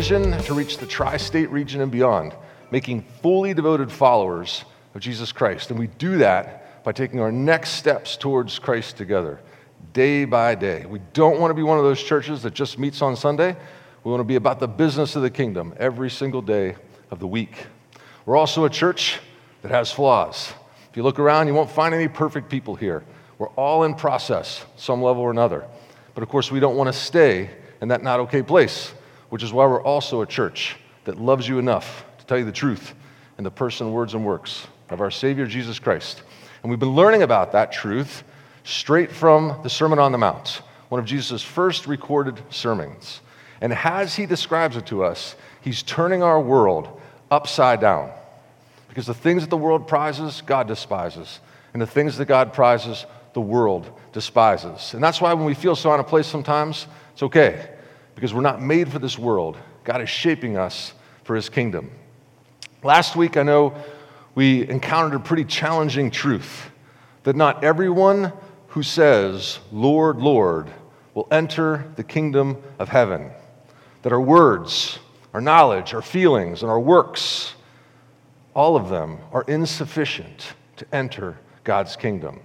vision to reach the tri state region and beyond, making fully devoted followers of Jesus Christ. And we do that by taking our next steps towards Christ together, day by day. We don't want to be one of those churches that just meets on Sunday. We want to be about the business of the kingdom every single day of the week. We're also a church that has flaws. If you look around, you won't find any perfect people here. We're all in process, some level or another. But of course, we don't want to stay in that not okay place, which is why we're also a church that loves you enough to tell you the truth in the person, words, and works of our Savior Jesus Christ. And we've been learning about that truth straight from the Sermon on the Mount, one of Jesus' first recorded sermons. And as he describes it to us, he's turning our world upside down. Because the things that the world prizes, God despises. And the things that God prizes, the world despises. And that's why when we feel so out of place sometimes, it's okay. Because we're not made for this world. God is shaping us for his kingdom. Last week, I know we encountered a pretty challenging truth that not everyone who says, Lord, Lord, will enter the kingdom of heaven. That our words, our knowledge, our feelings, and our works, all of them are insufficient to enter God's kingdom.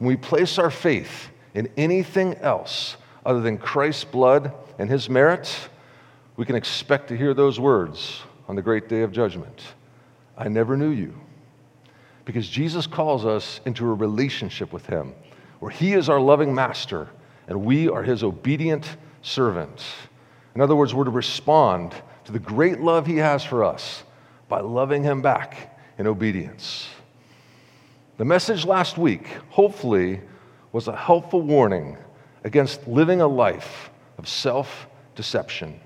When we place our faith in anything else other than Christ's blood and his merits, we can expect to hear those words on the great day of judgment I never knew you. Because Jesus calls us into a relationship with him where he is our loving master and we are his obedient servants. In other words, we're to respond to the great love he has for us by loving him back in obedience. The message last week, hopefully, was a helpful warning against living a life of self deception.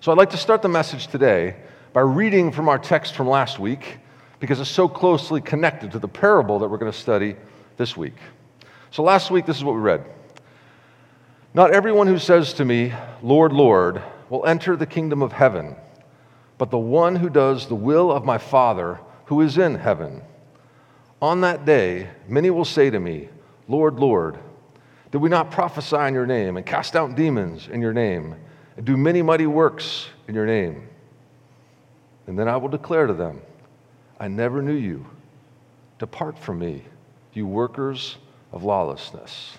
So I'd like to start the message today by reading from our text from last week because it's so closely connected to the parable that we're going to study this week. So last week, this is what we read Not everyone who says to me, Lord, Lord, will enter the kingdom of heaven, but the one who does the will of my Father who is in heaven. On that day, many will say to me, Lord, Lord, did we not prophesy in your name and cast out demons in your name and do many mighty works in your name? And then I will declare to them, I never knew you. Depart from me, you workers of lawlessness.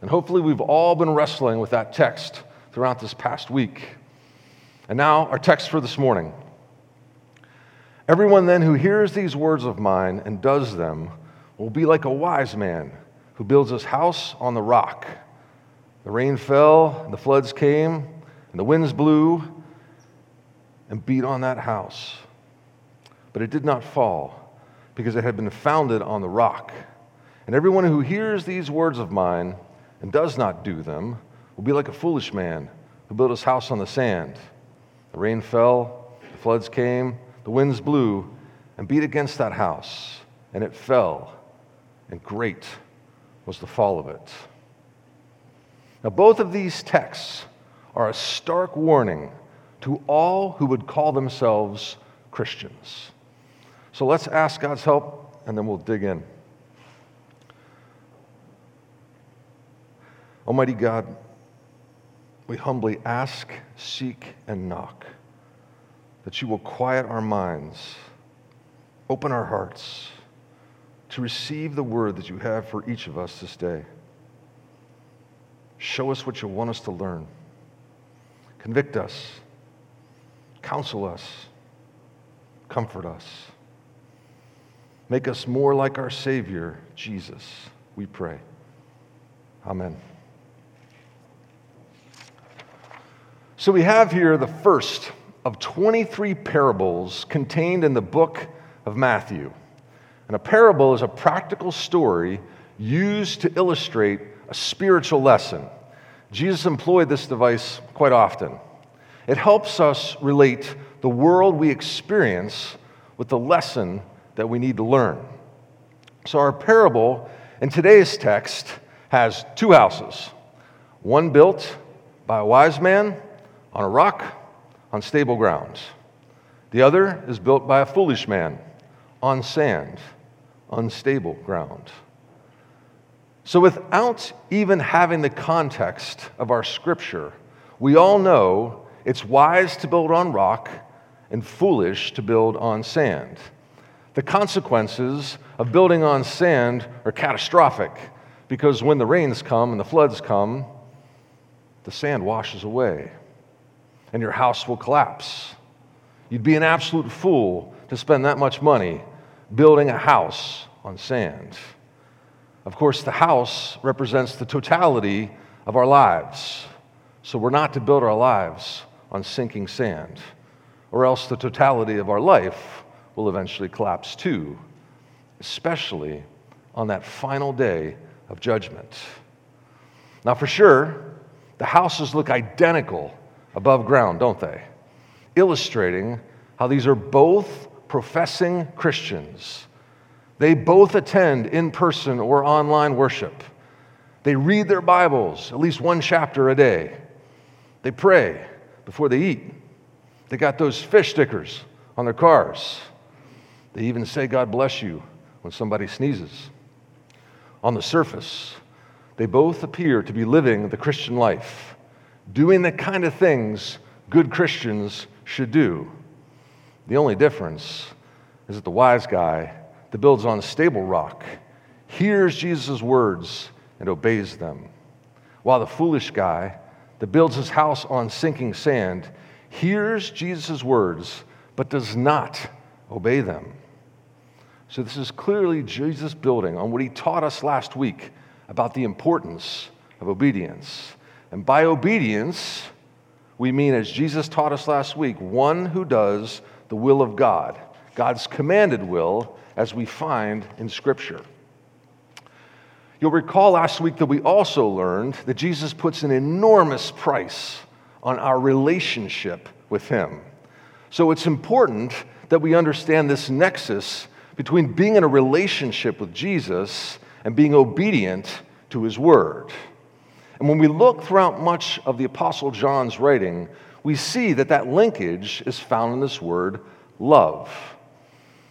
And hopefully, we've all been wrestling with that text throughout this past week. And now, our text for this morning. Everyone then who hears these words of mine and does them will be like a wise man who builds his house on the rock. The rain fell, and the floods came, and the winds blew and beat on that house. But it did not fall because it had been founded on the rock. And everyone who hears these words of mine and does not do them will be like a foolish man who built his house on the sand. The rain fell, the floods came the winds blew and beat against that house, and it fell, and great was the fall of it. Now, both of these texts are a stark warning to all who would call themselves Christians. So let's ask God's help, and then we'll dig in. Almighty God, we humbly ask, seek, and knock that you will quiet our minds, open our hearts to receive the word that you have for each of us this day. Show us what you want us to learn. Convict us, counsel us, comfort us. Make us more like our Savior, Jesus, we pray. Amen. So we have here the first of 23 parables contained in the book of Matthew. And a parable is a practical story used to illustrate a spiritual lesson. Jesus employed this device quite often. It helps us relate the world we experience with the lesson that we need to learn. So, our parable in today's text has two houses one built by a wise man on a rock on stable ground. The other is built by a foolish man on sand, unstable ground. So, without even having the context of our scripture, we all know It's wise to build on rock and foolish to build on sand. The consequences of building on sand are catastrophic because when the rains come and the floods come, the sand washes away and your house will collapse. You'd be an absolute fool to spend that much money building a house on sand. Of course, the house represents the totality of our lives. So we're not to build our lives on sinking sand, or else the totality of our life will eventually collapse too, especially on that final day of judgment. Now, for sure, the houses look identical above ground, don't they? Illustrating how these are both professing Christians. They both attend in person or online worship. They read their Bibles, at least one chapter a day. They pray before they eat. They got those fish stickers on their cars. They even say, God bless you, when somebody sneezes. On the surface, they both appear to be living the Christian life, doing the kind of things good Christians should do. The only difference is that the wise guy that builds on a stable rock hears Jesus' words and obeys them, while the foolish guy that builds his house on sinking sand hears Jesus' words but does not obey them. So, this is clearly Jesus building on what he taught us last week about the importance of obedience. And by obedience, we mean, as Jesus taught us last week, one who does the will of God, God's commanded will, as we find in Scripture. You'll recall last week that we also learned that Jesus puts an enormous price on our relationship with Him. So it's important that we understand this nexus between being in a relationship with Jesus and being obedient to his word. And when we look throughout much of the Apostle John's writing, we see that that linkage is found in this word love.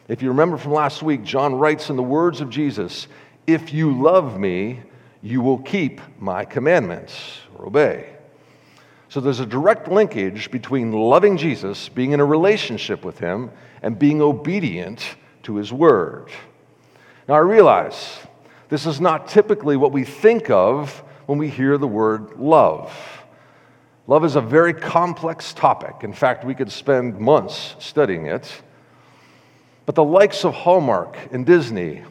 If you remember from last week, John writes in the words of Jesus, If you love me, you will keep my commandments or obey. So there's a direct linkage between loving Jesus, being in a relationship with him, and being obedient to his word. Now, I realize this is not typically what we think of when we hear the word love. Love is a very complex topic. In fact, we could spend months studying it. But the likes of Hallmark and Disney,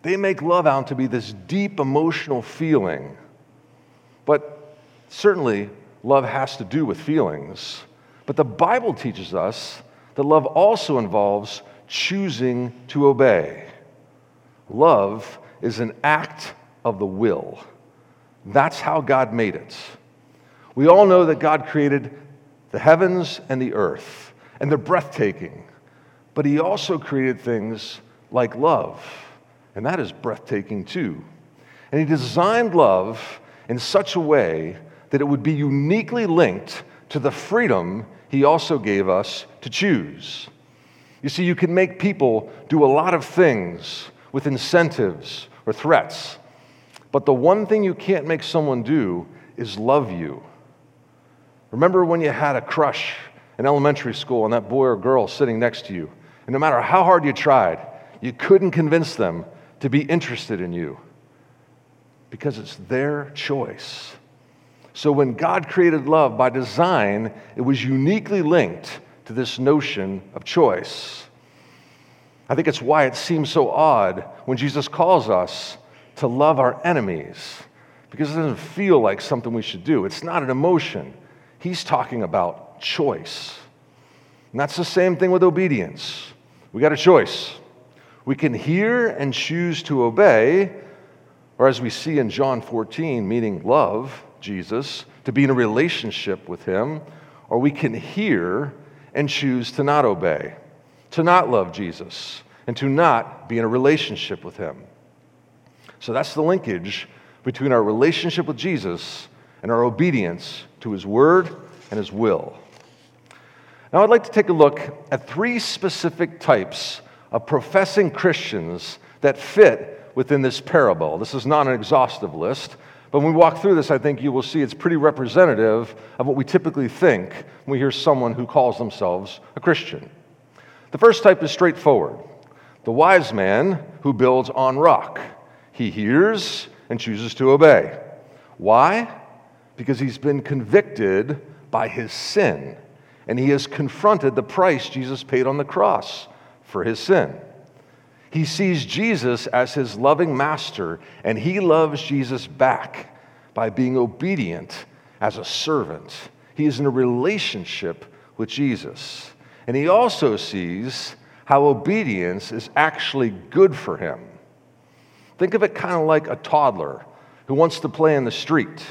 they make love out to be this deep emotional feeling. But certainly, love has to do with feelings. But the Bible teaches us that love also involves choosing to obey. Love is an act of the will. That's how God made it. We all know that God created the heavens and the earth, and they're breathtaking. But He also created things like love, and that is breathtaking too. And He designed love in such a way that it would be uniquely linked to the freedom He also gave us to choose. You see, you can make people do a lot of things with incentives or threats, but the one thing you can't make someone do is love you. Remember when you had a crush in elementary school on that boy or girl sitting next to you, and no matter how hard you tried, you couldn't convince them to be interested in you because it's their choice. So when God created love by design, it was uniquely linked to this notion of choice. I think it's why it seems so odd when Jesus calls us to love our enemies, because it doesn't feel like something we should do. It's not an emotion. He's talking about choice. And that's the same thing with obedience. We got a choice. We can hear and choose to obey, or as we see in John 14, meaning love Jesus, to be in a relationship with Him, or we can hear and choose to not obey, to not love Jesus, and to not be in a relationship with Him. So that's the linkage between our relationship with Jesus and our obedience to His Word and His will. Now, I'd like to take a look at three specific types of professing Christians that fit within this parable. This is not an exhaustive list, But when we walk through this, I think you will see it's pretty representative of what we typically think when we hear someone who calls themselves a Christian. The first type is straightforward the wise man who builds on rock. He hears and chooses to obey. Why? Because he's been convicted by his sin, and he has confronted the price Jesus paid on the cross for his sin. He sees Jesus as his loving master, and he loves Jesus back by being obedient as a servant. He is in a relationship with Jesus. And he also sees how obedience is actually good for him. Think of it kind of like a toddler who wants to play in the street.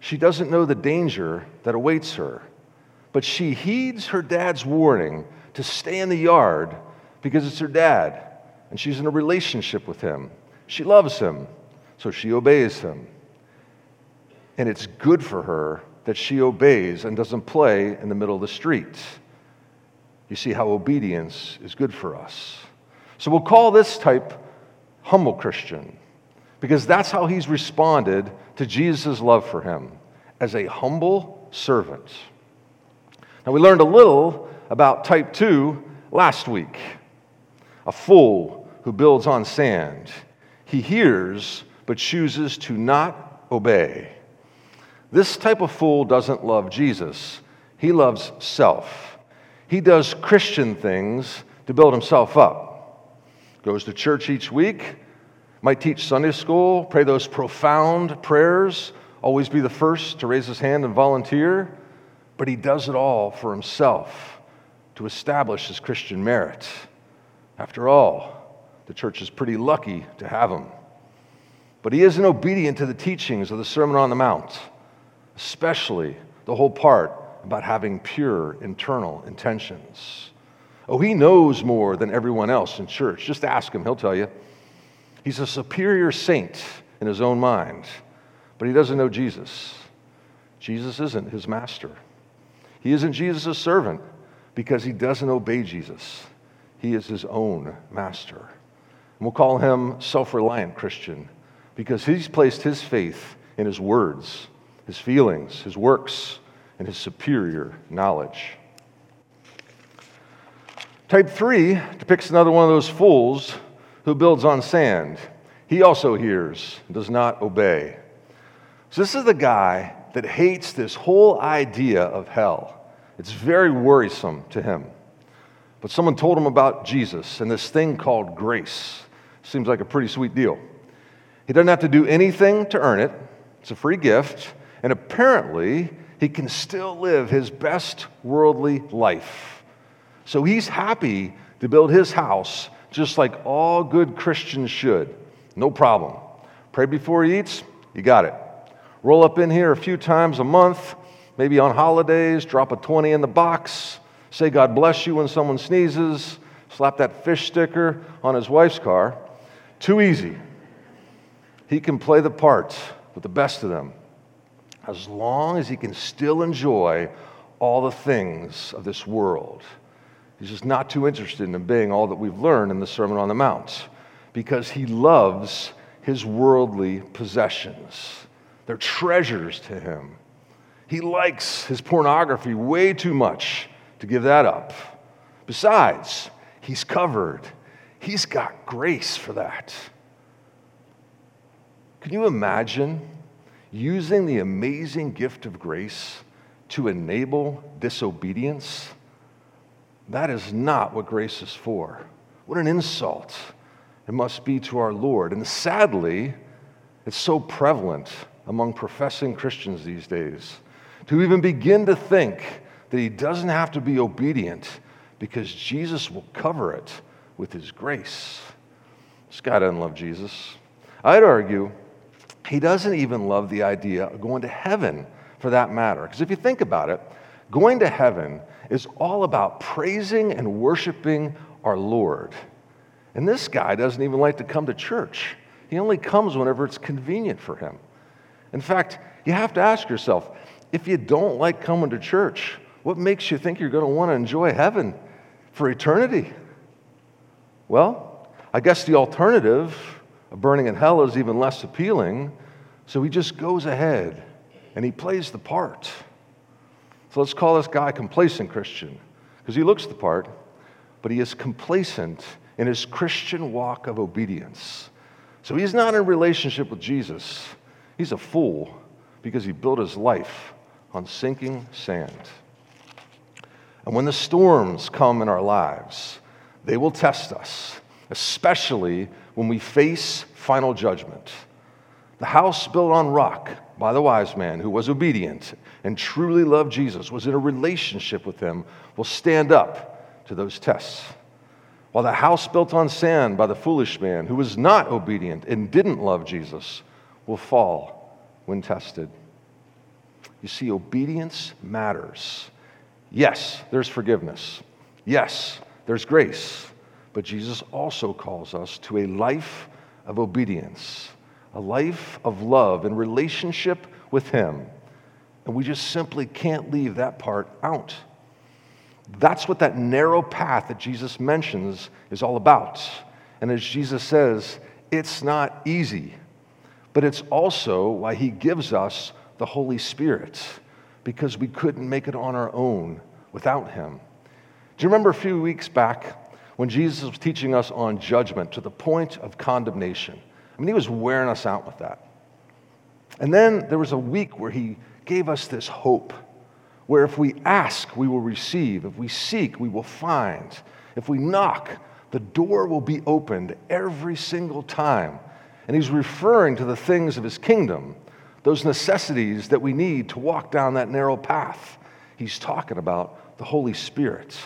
She doesn't know the danger that awaits her, but she heeds her dad's warning to stay in the yard because it's her dad and she's in a relationship with him. She loves him, so she obeys him. And it's good for her that she obeys and doesn't play in the middle of the street. You see how obedience is good for us. So we'll call this type humble Christian because that's how he's responded to Jesus' love for him as a humble servant. Now, we learned a little about type two last week a fool who builds on sand. He hears, but chooses to not obey. This type of fool doesn't love Jesus, he loves self. He does Christian things to build himself up. Goes to church each week, might teach Sunday school, pray those profound prayers, always be the first to raise his hand and volunteer, but he does it all for himself to establish his Christian merit. After all, the church is pretty lucky to have him. But he isn't obedient to the teachings of the Sermon on the Mount, especially the whole part about having pure internal intentions. Oh, he knows more than everyone else in church. Just ask him, he'll tell you. He's a superior saint in his own mind, but he doesn't know Jesus. Jesus isn't his master. He isn't Jesus' servant because he doesn't obey Jesus. He is his own master. And we'll call him self reliant Christian because he's placed his faith in his words, his feelings, his works, and his superior knowledge. Type 3 depicts another one of those fools who builds on sand. He also hears does not obey. So, this is the guy that hates this whole idea of hell. It's very worrisome to him. But someone told him about Jesus and this thing called grace. Seems like a pretty sweet deal. He doesn't have to do anything to earn it, it's a free gift. And apparently, he can still live his best worldly life. So he's happy to build his house just like all good Christians should. No problem. Pray before he eats, you got it. Roll up in here a few times a month, maybe on holidays, drop a 20 in the box, say God bless you when someone sneezes, slap that fish sticker on his wife's car. Too easy. He can play the parts with the best of them as long as he can still enjoy all the things of this world. He's just not too interested in obeying all that we've learned in the Sermon on the Mount because he loves his worldly possessions. They're treasures to him. He likes his pornography way too much to give that up. Besides, he's covered He's got grace for that. Can you imagine using the amazing gift of grace to enable disobedience? That is not what grace is for. What an insult it must be to our Lord. And sadly, it's so prevalent among professing Christians these days to even begin to think that he doesn't have to be obedient because Jesus will cover it with his grace. This guy doesn't love Jesus. I'd argue he doesn't even love the idea of going to heaven for that matter. Because if you think about it, going to heaven is all about praising and worshiping our Lord. And this guy doesn't even like to come to church. He only comes whenever it's convenient for him. In fact, you have to ask yourself if you don't like coming to church, what makes you think you're going to want to enjoy heaven for eternity? Well, I guess the alternative of burning in hell is even less appealing. So he just goes ahead and he plays the part. So let's call this guy complacent Christian because he looks the part, but he is complacent in his Christian walk of obedience. So he's not in relationship with Jesus. He's a fool because he built his life on sinking sand. And when the storms come in our lives, they will test us, especially when we face final judgment. The house built on rock by the wise man who was obedient and truly loved Jesus, was in a relationship with him, will stand up to those tests. While the house built on sand by the foolish man who was not obedient and didn't love Jesus will fall when tested. You see, obedience matters. Yes, there's forgiveness. Yes, there's grace. But Jesus also calls us to a life of obedience, a life of love and relationship with Him. And we just simply can't leave that part out. That's what that narrow path that Jesus mentions is all about. And as Jesus says, it's not easy, but it's also why He gives us the Holy Spirit because we couldn't make it on our own without him. Do you remember a few weeks back when Jesus was teaching us on judgment to the point of condemnation? I mean, he was wearing us out with that. And then there was a week where he gave us this hope where if we ask, we will receive. If we seek, we will find. If we knock, the door will be opened every single time. And he's referring to the things of his kingdom those necessities that we need to walk down that narrow path. He's talking about the Holy Spirit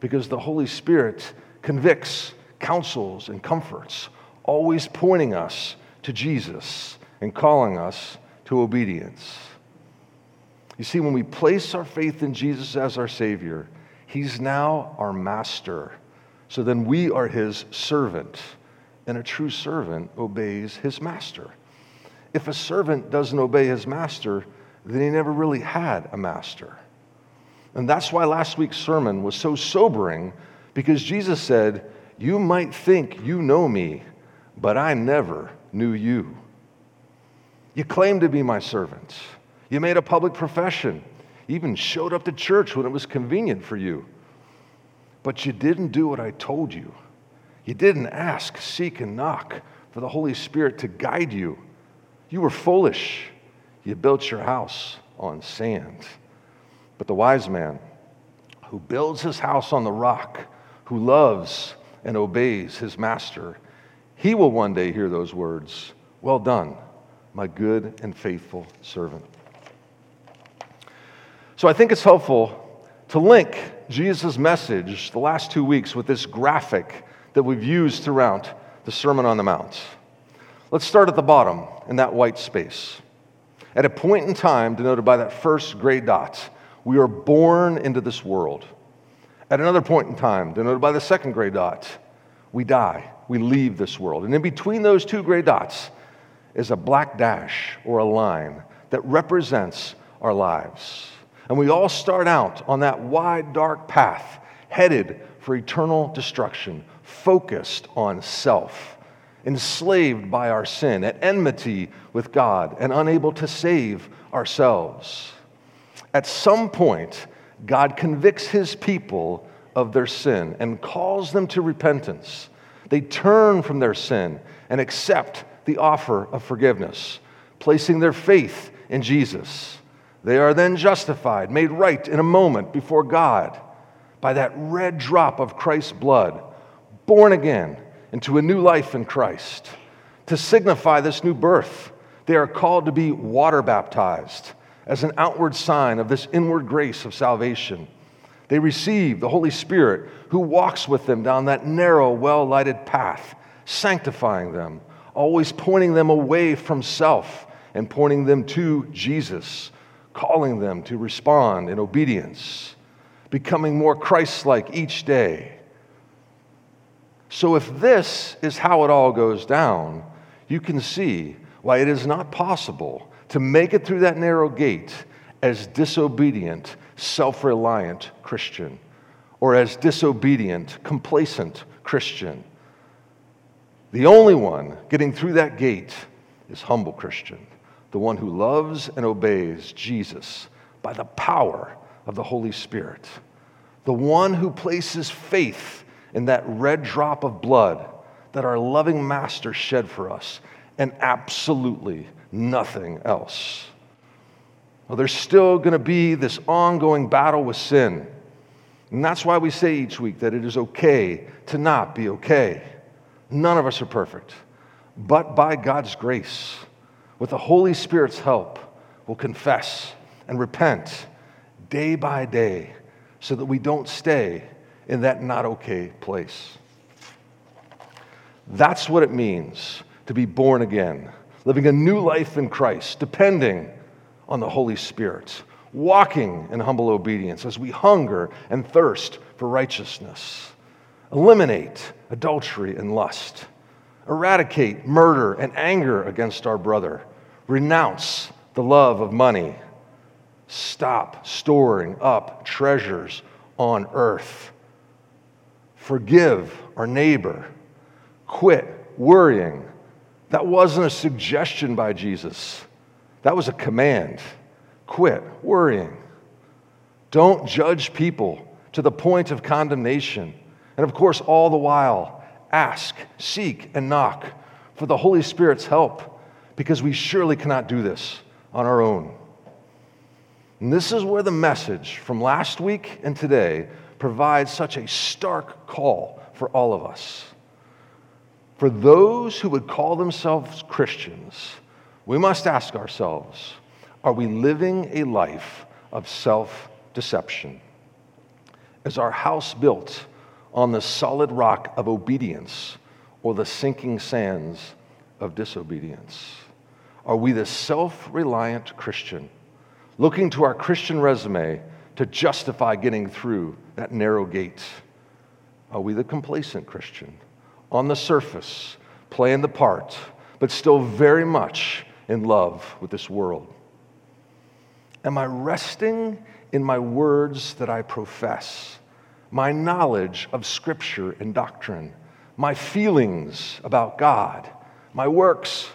because the Holy Spirit convicts, counsels, and comforts, always pointing us to Jesus and calling us to obedience. You see, when we place our faith in Jesus as our Savior, He's now our master. So then we are His servant, and a true servant obeys his master if a servant doesn't obey his master, then he never really had a master. And that's why last week's sermon was so sobering because Jesus said, You might think you know me, but I never knew you. You claimed to be my servant. You made a public profession. You even showed up to church when it was convenient for you. But you didn't do what I told you. You didn't ask, seek, and knock for the Holy Spirit to guide you you were foolish. You built your house on sand. But the wise man who builds his house on the rock, who loves and obeys his master, he will one day hear those words Well done, my good and faithful servant. So I think it's helpful to link Jesus' message the last two weeks with this graphic that we've used throughout the Sermon on the Mount. Let's start at the bottom in that white space. At a point in time denoted by that first gray dot, we are born into this world. At another point in time, denoted by the second gray dot, we die. We leave this world. And in between those two gray dots is a black dash or a line that represents our lives. And we all start out on that wide, dark path, headed for eternal destruction, focused on self enslaved by our sin, at enmity with God, and unable to save ourselves. At some point, God convicts his people of their sin and calls them to repentance. They turn from their sin and accept the offer of forgiveness, placing their faith in Jesus. They are then justified, made right in a moment before God by that red drop of Christ's blood, born again into a new life in Christ. To signify this new birth, they are called to be water baptized as an outward sign of this inward grace of salvation. They receive the Holy Spirit who walks with them down that narrow, well lighted path, sanctifying them, always pointing them away from self and pointing them to Jesus, calling them to respond in obedience, becoming more Christ like each day. So, if this is how it all goes down, you can see why it is not possible to make it through that narrow gate as disobedient, self reliant Christian or as disobedient, complacent Christian. The only one getting through that gate is humble Christian, the one who loves and obeys Jesus by the power of the Holy Spirit, the one who places faith in that red drop of blood that our loving Master shed for us, and absolutely nothing else. Well, there's still going to be this ongoing battle with sin. And that's why we say each week that it is okay to not be okay. None of us are perfect. But by God's grace, with the Holy Spirit's help, we'll confess and repent day by day so that we don't stay in that not okay place. That's what it means to be born again, living a new life in Christ, depending on the Holy Spirit, walking in humble obedience as we hunger and thirst for righteousness, eliminate adultery and lust, eradicate murder and anger against our brother, renounce the love of money, stop storing up treasures on earth, forgive our neighbor, quit worrying. That wasn't a suggestion by Jesus. That was a command. Quit worrying. Don't judge people to the point of condemnation. And of course, all the while, ask, seek, and knock for the Holy Spirit's help because we surely cannot do this on our own. And this is where the message from last week and today provides such a stark call for all of us. For those who would call themselves Christians, we must ask ourselves are we living a life of self deception? Is our house built on the solid rock of obedience or the sinking sands of disobedience? Are we the self reliant Christian, looking to our Christian resume to justify getting through that narrow gate? Are we the complacent Christian, on the surface, playing the part, but still very much in love with this world? Am I resting in my words that I profess, my knowledge of Scripture and doctrine, my feelings about God, my works,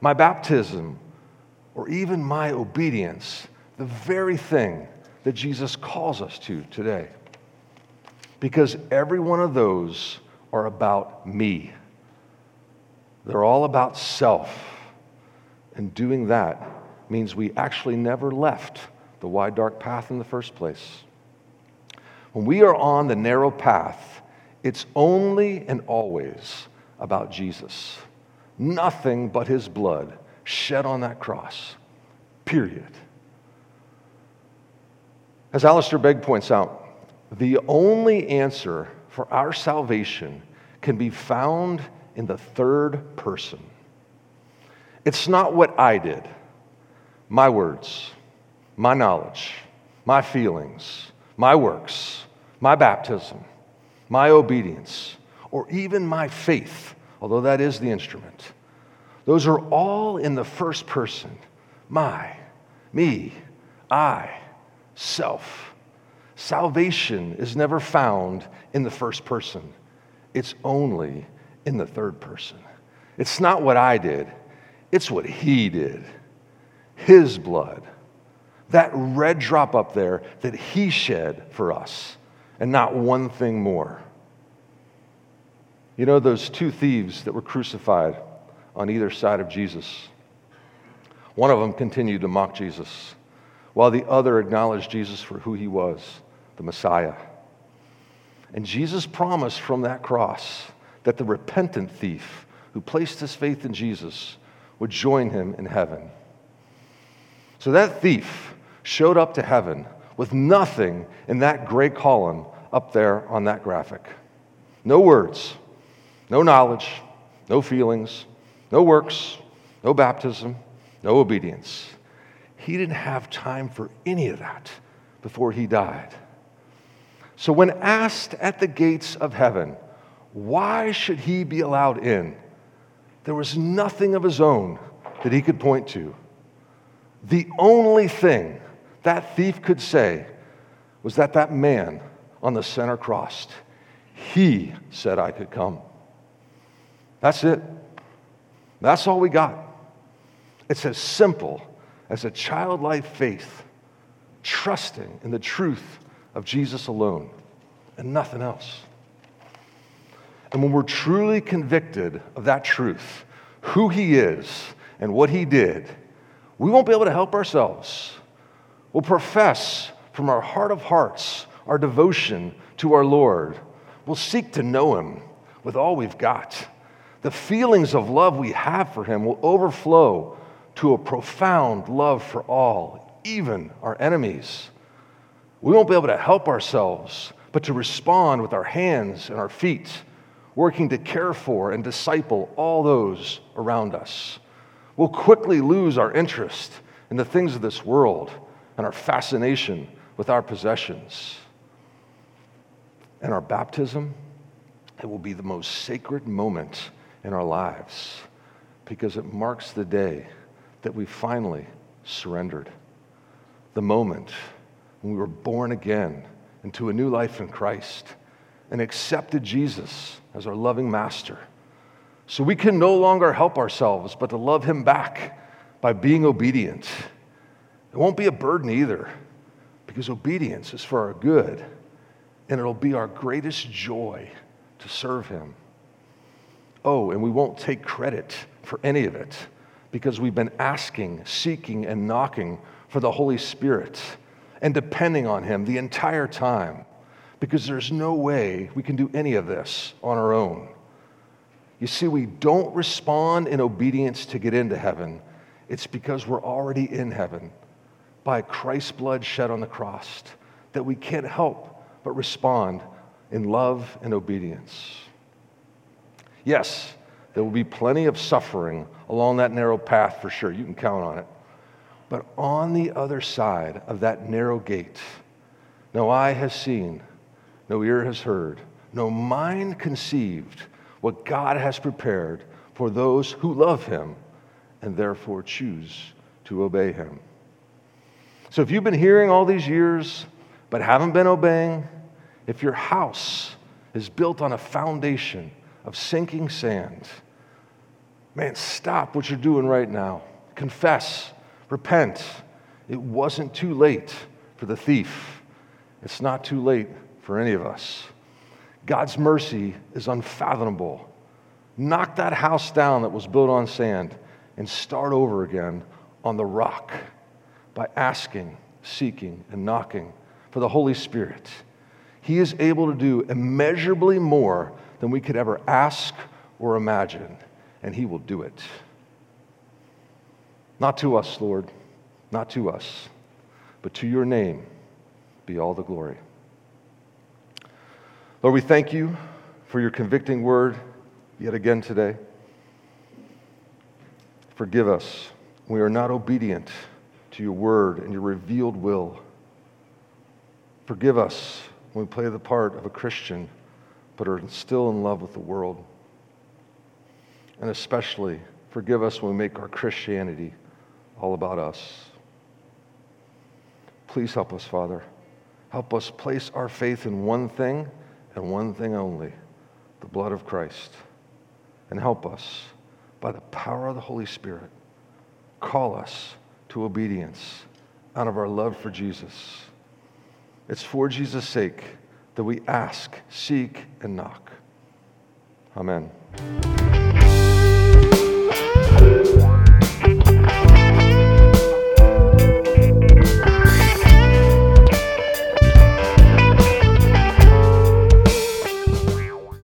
my baptism, or even my obedience, the very thing that Jesus calls us to today? Because every one of those are about me. They're all about self. And doing that means we actually never left the wide, dark path in the first place. When we are on the narrow path, it's only and always about Jesus. Nothing but his blood shed on that cross, period. As Alistair Begg points out, the only answer for our salvation can be found in the third person. It's not what I did, my words, my knowledge, my feelings, my works, my baptism, my obedience, or even my faith, although that is the instrument. Those are all in the first person my, me, I, self. Salvation is never found in the first person, it's only in the third person. It's not what I did, it's what he did. His blood. That red drop up there that he shed for us, and not one thing more. You know, those two thieves that were crucified on either side of Jesus, one of them continued to mock Jesus, while the other acknowledged Jesus for who he was, the Messiah. And Jesus promised from that cross that the repentant thief who placed his faith in Jesus would join him in heaven. So that thief showed up to heaven with nothing in that gray column up there on that graphic. No words, no knowledge, no feelings, no works, no baptism, no obedience. He didn't have time for any of that before he died. So, when asked at the gates of heaven, why should he be allowed in? There was nothing of his own that he could point to. The only thing that thief could say was that that man on the center cross, he said I could come. That's it. That's all we got. It's as simple as a childlike faith, trusting in the truth of Jesus alone and nothing else. And when we're truly convicted of that truth, who He is and what He did, we won't be able to help ourselves. We'll profess from our heart of hearts our devotion to our Lord. We'll seek to know Him with all we've got. The feelings of love we have for Him will overflow to a profound love for all, even our enemies. We won't be able to help ourselves, but to respond with our hands and our feet, working to care for and disciple all those around us. We'll quickly lose our interest in the things of this world and our fascination with our possessions. And our baptism, it will be the most sacred moment in our lives because it marks the day that we finally surrendered. The moment when we were born again into a new life in Christ and accepted Jesus as our loving master. So we can no longer help ourselves but to love him back by being obedient. It won't be a burden either because obedience is for our good and it'll be our greatest joy to serve him. Oh, and we won't take credit for any of it because we've been asking, seeking, and knocking for the Holy Spirit and depending on Him the entire time because there's no way we can do any of this on our own. You see, we don't respond in obedience to get into heaven, it's because we're already in heaven by Christ's blood shed on the cross that we can't help but respond in love and obedience. Yes, there will be plenty of suffering along that narrow path for sure. You can count on it. But on the other side of that narrow gate, no eye has seen, no ear has heard, no mind conceived what God has prepared for those who love him and therefore choose to obey him. So if you've been hearing all these years but haven't been obeying, if your house is built on a foundation of sinking sand, Man, stop what you're doing right now. Confess, repent. It wasn't too late for the thief. It's not too late for any of us. God's mercy is unfathomable. Knock that house down that was built on sand and start over again on the rock by asking, seeking, and knocking for the Holy Spirit. He is able to do immeasurably more than we could ever ask or imagine and He will do it. Not to us, Lord, not to us, but to your name be all the glory. Lord, we thank you for your convicting word yet again today. Forgive us. We are not obedient to your word and your revealed will. Forgive us when we play the part of a Christian but are still in love with the world. And especially, forgive us when we make our Christianity all about us. Please help us, Father. Help us place our faith in one thing and one thing only the blood of Christ. And help us, by the power of the Holy Spirit, call us to obedience out of our love for Jesus. It's for Jesus' sake that we ask, seek, and knock. Amen.